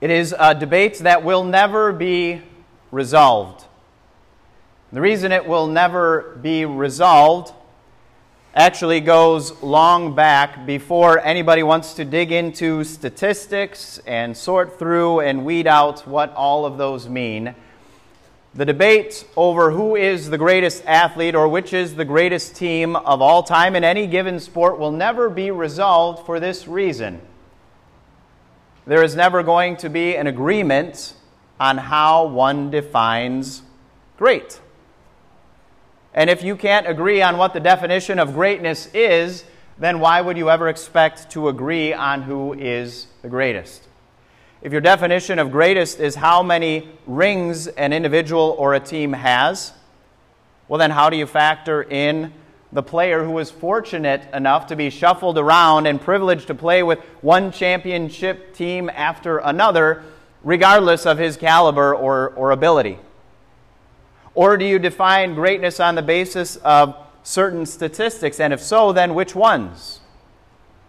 It is uh, a debate that will never be resolved. The reason it will never be resolved actually goes long back before anybody wants to dig into statistics and sort through and weed out what all of those mean. The debate over who is the greatest athlete or which is the greatest team of all time in any given sport will never be resolved for this reason. There is never going to be an agreement on how one defines great. And if you can't agree on what the definition of greatness is, then why would you ever expect to agree on who is the greatest? If your definition of greatest is how many rings an individual or a team has, well, then how do you factor in the player who was fortunate enough to be shuffled around and privileged to play with one championship team after another, regardless of his caliber or, or ability? Or do you define greatness on the basis of certain statistics? And if so, then which ones?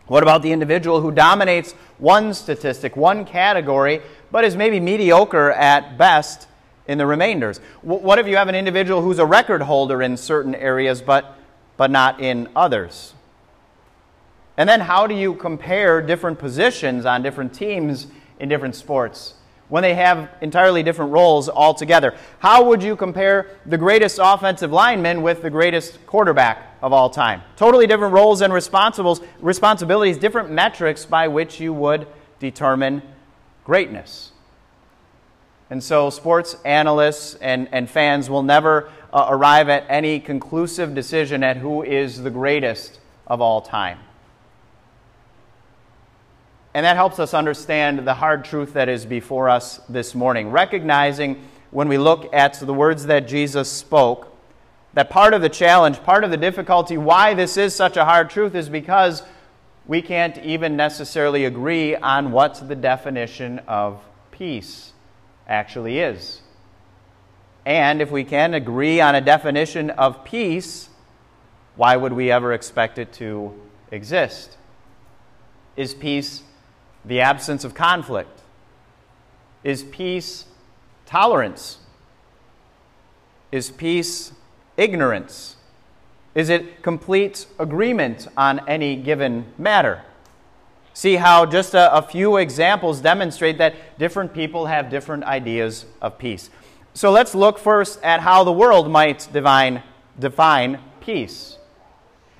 What about the individual who dominates one statistic, one category, but is maybe mediocre at best in the remainders? What if you have an individual who's a record holder in certain areas, but, but not in others? And then how do you compare different positions on different teams in different sports? when they have entirely different roles altogether. How would you compare the greatest offensive lineman with the greatest quarterback of all time? Totally different roles and responsibilities, different metrics by which you would determine greatness. And so, sports analysts and, and fans will never uh, arrive at any conclusive decision at who is the greatest of all time. And that helps us understand the hard truth that is before us this morning. Recognizing when we look at the words that Jesus spoke, that part of the challenge, part of the difficulty, why this is such a hard truth is because we can't even necessarily agree on what's the definition of peace actually is. And if we can agree on a definition of peace, why would we ever expect it to exist? Is peace the absence of conflict? Is peace tolerance? Is peace ignorance? Is it complete agreement on any given matter? See how just a, a, few examples demonstrate that different people have different ideas of peace. So let's look first at how the world might divine, define peace.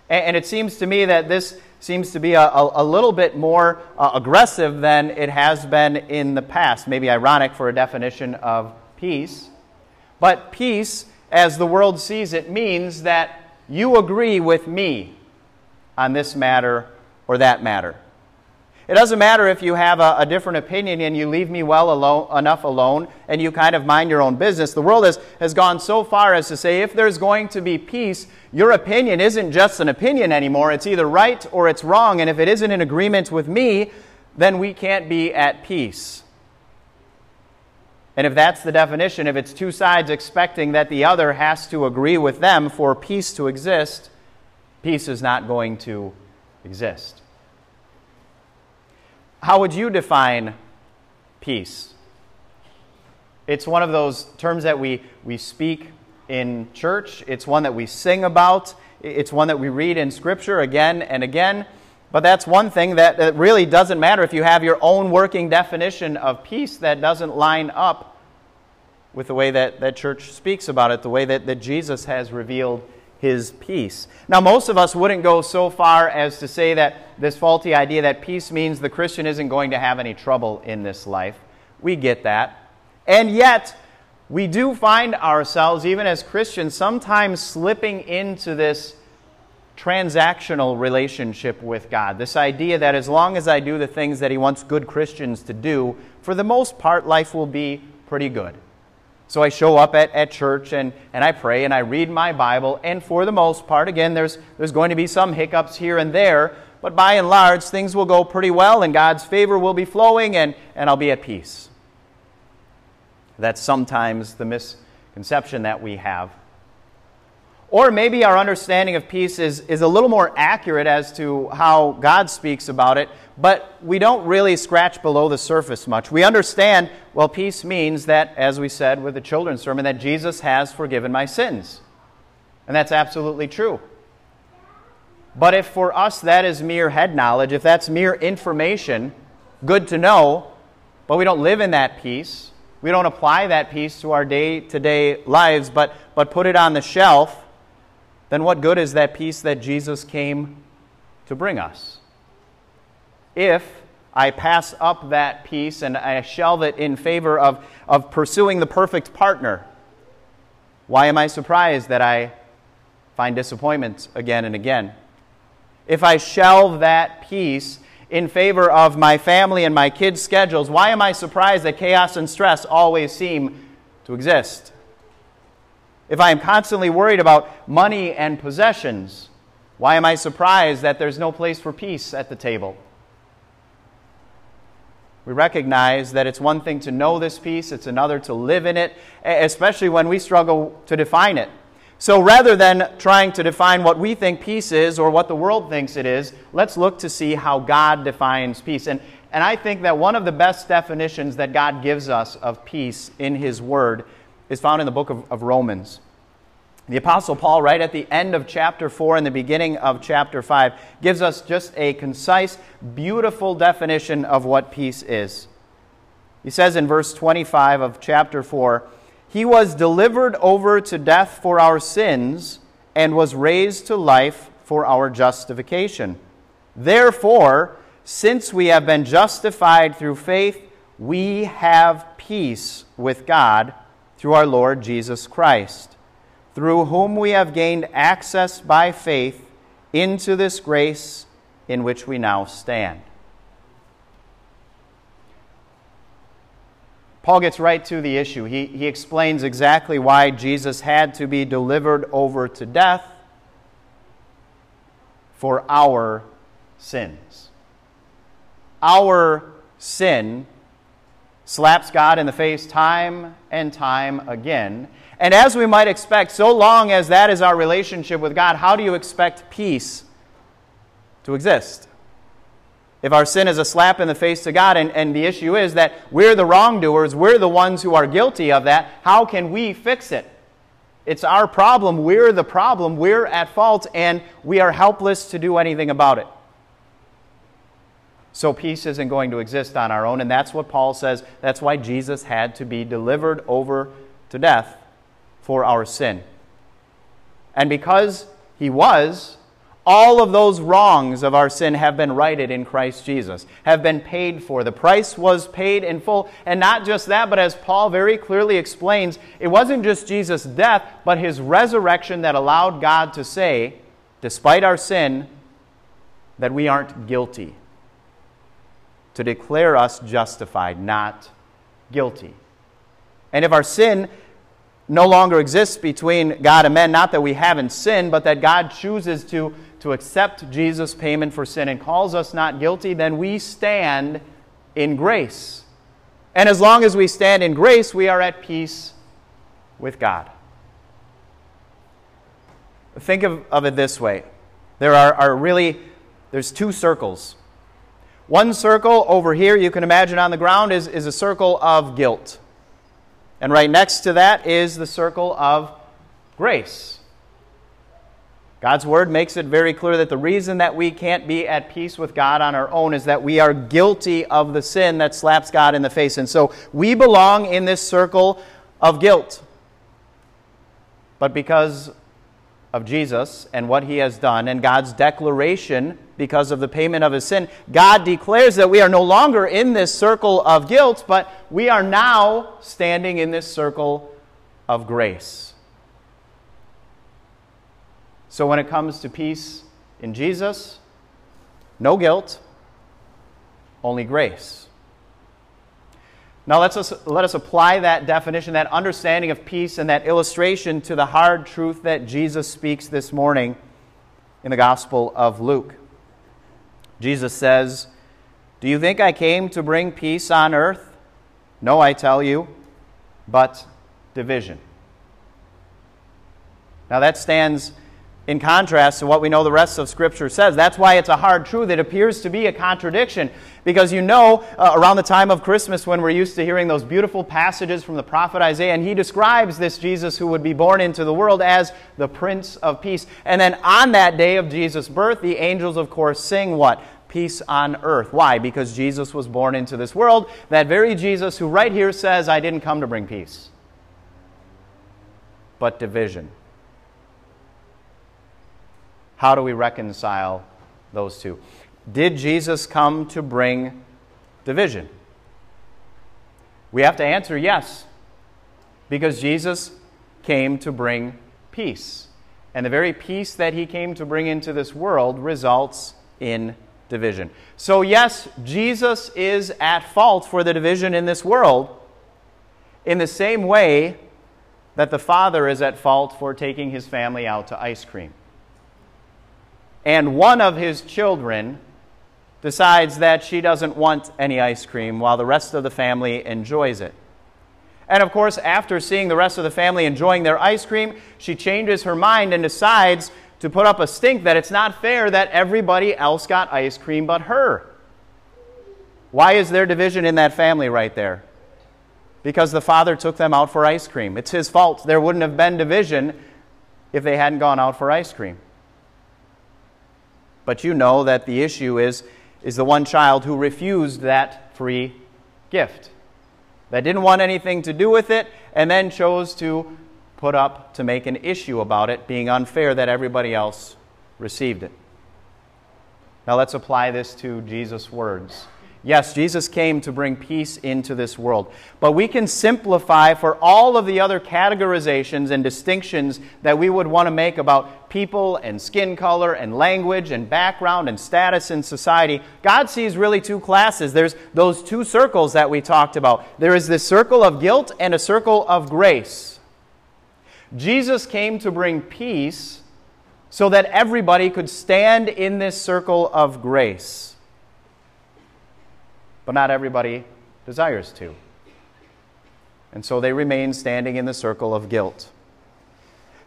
And, and it seems to me that this seems to be a, a, a little bit more uh, aggressive than it has been in the past. Maybe ironic for a definition of peace. But peace, as the world sees it, means that you agree with me on this matter or that matter. It doesn't matter if you have a, a, different opinion and you leave me well alone, enough alone and you kind of mind your own business. The world has, has gone so far as to say if there's going to be peace, your opinion isn't just an opinion anymore. It's either right or it's wrong. And if it isn't in agreement with me, then we can't be at peace. And if that's the definition, if it's two sides expecting that the other has to agree with them for peace to exist, peace is not going to exist. How would you define peace? It's one of those terms that we, we speak in church, it's one that we sing about, it's one that we read in Scripture again and again. But that's one thing that, that really doesn't matter if you have your own working definition of peace that doesn't line up with the way that, that church speaks about it, the way that, that Jesus has revealed his peace. Now, most of us wouldn't go so far as to say that this faulty idea that peace means the Christian isn't going to have any trouble in this life. We get that. And yet, we do find ourselves, even as Christians, sometimes slipping into this transactional relationship with God. This idea that as long as I do the things that He wants good Christians to do, for the most part, life will be pretty good. So I show up at, at church and, and I pray and I read my Bible, and for the most part, again, there's, there's going to be some hiccups here and there, but by and large, things will go pretty well and God's favor will be flowing and, and I'll be at peace. That's sometimes the misconception that we have. Or maybe our understanding of peace is, is a little more accurate as to how God speaks about it, but we don't really scratch below the surface much. We understand, well, peace means that, as we said with the children's sermon, that Jesus has forgiven my sins. And that's absolutely true. But if for us that is mere head knowledge, if that's mere information, good to know, but we don't live in that peace, we don't apply that peace to our day to day lives, but, but put it on the shelf, then what good is that peace that Jesus came to bring us? If I pass up that peace and I shelve it in favor of, of pursuing the perfect partner, why am I surprised that I find disappointment again and again? If I shelve that peace in favor of my family and my kids' schedules, why am I surprised that chaos and stress always seem to exist? If I am constantly worried about money and possessions, why am I surprised that there's no place for peace at the table? We recognize that it's one thing to know this peace, it's another to live in it, especially when we struggle to define it. So rather than trying to define what we think peace is or what the world thinks it is, let's look to see how God defines peace. And, and I think that one of the best definitions that God gives us of peace in His Word is found in the book of, of Romans. The Apostle Paul, right at the end of chapter 4 and the beginning of chapter 5, gives us just a concise, beautiful definition of what peace is. He says in verse 25 of chapter 4 He was delivered over to death for our sins and was raised to life for our justification. Therefore, since we have been justified through faith, we have peace with God through our Lord Jesus Christ, through whom we have gained access by faith into this grace in which we now stand. Paul gets right to the issue. He, he explains exactly why Jesus had to be delivered over to death for our sins. Our sin slaps God in the face time and time again. And as we might expect, so long as that is our relationship with God, how do you expect peace to exist? If our sin is a slap in the face to God, and, and the issue is that we're the wrongdoers, we're the ones who are guilty of that, how can we fix it? It's our problem. We're the problem. We're at fault, and we are helpless to do anything about it. So peace isn't going to exist on our own. And that's what Paul says. That's why Jesus had to be delivered over to death for our sin. And because he was, all of those wrongs of our sin have been righted in Christ Jesus, have been paid for. The price was paid in full. And not just that, but as Paul very clearly explains, it wasn't just Jesus' death, but his resurrection that allowed God to say, despite our sin, that we aren't guilty to declare us justified, not guilty. And if our sin no longer exists between God and men, not that we haven't sinned, but that God chooses to, to accept Jesus' payment for sin and calls us not guilty, then we stand in grace. And as long as we stand in grace, we are at peace with God. Think of, of it this way. There are, are really, there's two circles one circle over here, you can imagine on the ground, is, is a circle of guilt. And right next to that is the circle of grace. God's word makes it very clear that the reason that we can't be at peace with God on our own is that we are guilty of the sin that slaps God in the face. And so we belong in this circle of guilt. But because of Jesus and what he has done and God's declaration because of the payment of his sin, God declares that we are no longer in this circle of guilt, but we are now standing in this circle of grace. So when it comes to peace in Jesus, no guilt, only grace. Now, let's us, let us apply that definition, that understanding of peace, and that illustration to the hard truth that Jesus speaks this morning in the Gospel of Luke. Jesus says, Do you think I came to bring peace on earth? No, I tell you, but division. Now, that stands in contrast to what we know the rest of Scripture says. That's why it's a hard truth. It appears to be a contradiction because you know, uh, around the time of Christmas when we're used to hearing those beautiful passages from the prophet Isaiah, and he describes this Jesus who would be born into the world as the Prince of Peace. And then on that day of Jesus' birth, the angels, of course, sing what? Peace on earth. Why? Because Jesus was born into this world. That very Jesus who right here says, I didn't come to bring peace, but division. How do we reconcile those two? Did Jesus come to bring division? We have to answer yes, because Jesus came to bring peace. And the very peace that he came to bring into this world results in division. So, yes, Jesus is at fault for the division in this world in the same way that the Father is at fault for taking his family out to ice cream and one of his children decides that she doesn't want any ice cream while the rest of the family enjoys it. And of course, after seeing the rest of the family enjoying their ice cream, she changes her mind and decides to put up a stink that it's not fair that everybody else got ice cream but her. Why is there division in that family right there? Because the father took them out for ice cream. It's his fault. There wouldn't have been division if they hadn't gone out for ice cream. But you know that the issue is, is the one child who refused that free gift, that didn't want anything to do with it, and then chose to put up to make an issue about it being unfair that everybody else received it. Now let's apply this to Jesus' words. Yes, Jesus came to bring peace into this world. But we can simplify for all of the other categorizations and distinctions that we would want to make about people and skin color and language and background and status in society. God sees really two classes. There's those two circles that we talked about. There is this circle of guilt and a circle of grace. Jesus came to bring peace so that everybody could stand in this circle of grace but not everybody desires to. And so they remain standing in the circle of guilt.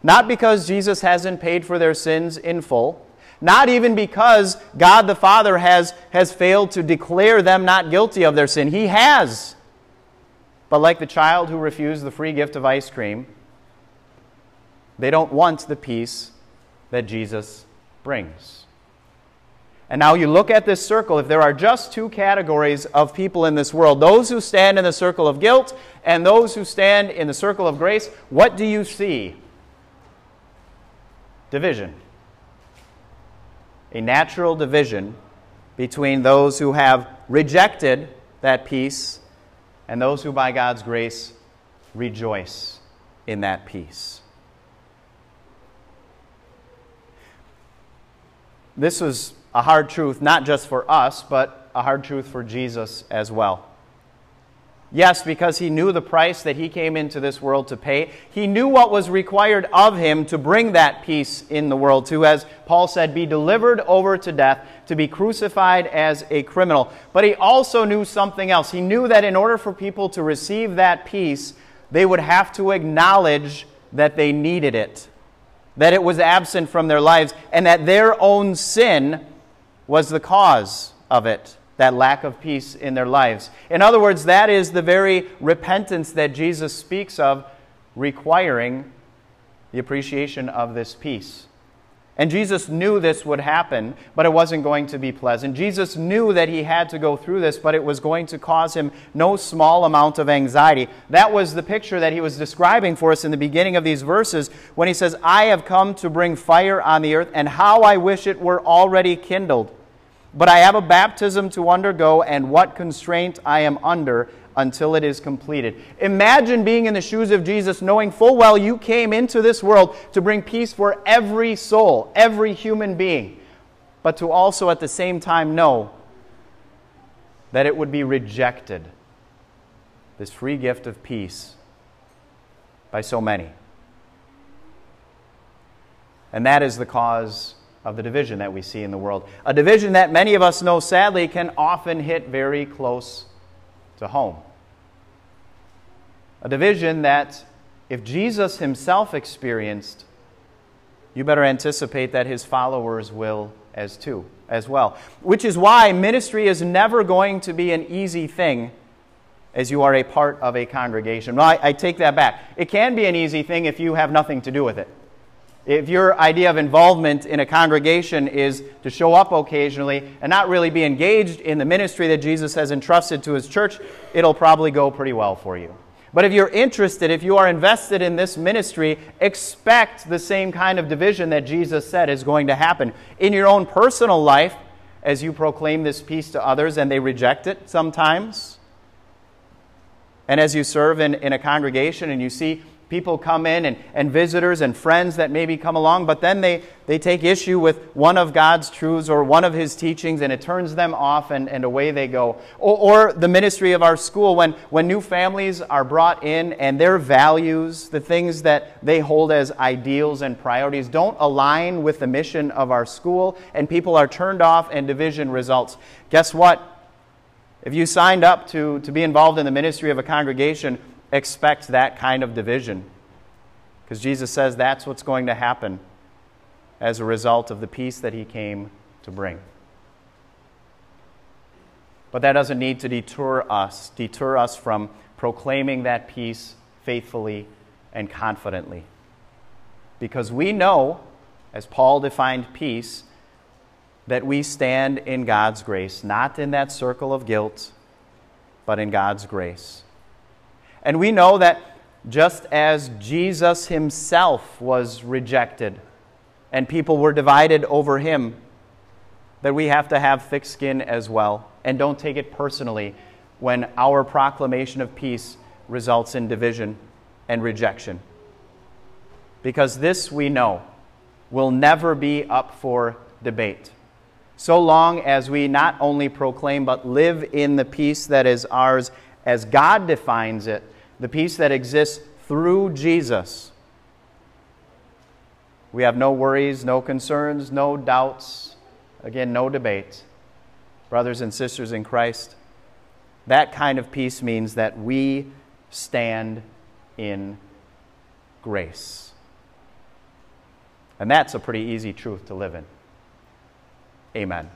Not because Jesus hasn't paid for their sins in full, not even because God the Father has, has failed to declare them not guilty of their sin. He has. But like the child who refused the free gift of ice cream, they don't want the peace that Jesus brings. And now you look at this circle, if there are just two categories of people in this world, those who stand in the circle of guilt and those who stand in the circle of grace, what do you see? Division. A natural division between those who have rejected that peace and those who, by God's grace, rejoice in that peace. This was a hard truth, not just for us, but a hard truth for Jesus as well. Yes, because he knew the price that he came into this world to pay. He knew what was required of him to bring that peace in the world, to, as Paul said, be delivered over to death, to be crucified as a criminal. But he also knew something else. He knew that in order for people to receive that peace, they would have to acknowledge that they needed it, that it was absent from their lives, and that their own sin was the cause of it, that lack of peace in their lives. In other words, that is the very repentance that Jesus speaks of requiring the appreciation of this peace. And Jesus knew this would happen, but it wasn't going to be pleasant. Jesus knew that he had to go through this, but it was going to cause him no small amount of anxiety. That was the picture that he was describing for us in the beginning of these verses when he says, I have come to bring fire on the earth, and how I wish it were already kindled. But I have a baptism to undergo, and what constraint I am under until it is completed. Imagine being in the shoes of Jesus, knowing full well you came into this world to bring peace for every soul, every human being, but to also at the same time know that it would be rejected, this free gift of peace, by so many. And that is the cause of the division that we see in the world. A division that many of us know sadly can often hit very close to home. A division that, if Jesus himself experienced, you better anticipate that his followers will as too as well. Which is why ministry is never going to be an easy thing as you are a part of a congregation. Well, I, I take that back. It can be an easy thing if you have nothing to do with it. If your idea of involvement in a congregation is to show up occasionally and not really be engaged in the ministry that Jesus has entrusted to his church, it'll probably go pretty well for you. But if you're interested, if you are invested in this ministry, expect the same kind of division that Jesus said is going to happen. In your own personal life, as you proclaim this peace to others and they reject it sometimes, and as you serve in, in a congregation and you see people come in and, and visitors and friends that maybe come along, but then they, they take issue with one of God's truths or one of His teachings and it turns them off and, and away they go. Or, or the ministry of our school, when, when new families are brought in and their values, the things that they hold as ideals and priorities, don't align with the mission of our school and people are turned off and division results. Guess what? If you signed up to, to be involved in the ministry of a congregation, expect that kind of division. Because Jesus says that's what's going to happen as a result of the peace that he came to bring. But that doesn't need to deter us, deter us from proclaiming that peace faithfully and confidently. Because we know, as Paul defined peace, that we stand in God's grace, not in that circle of guilt, but in God's grace. And we know that just as Jesus himself was rejected and people were divided over him, that we have to have thick skin as well. And don't take it personally when our proclamation of peace results in division and rejection. Because this we know will never be up for debate. So long as we not only proclaim but live in the peace that is ours as God defines it the peace that exists through Jesus, we have no worries, no concerns, no doubts, again, no debate. Brothers and sisters in Christ, that kind of peace means that we stand in grace. And that's a pretty easy truth to live in. Amen.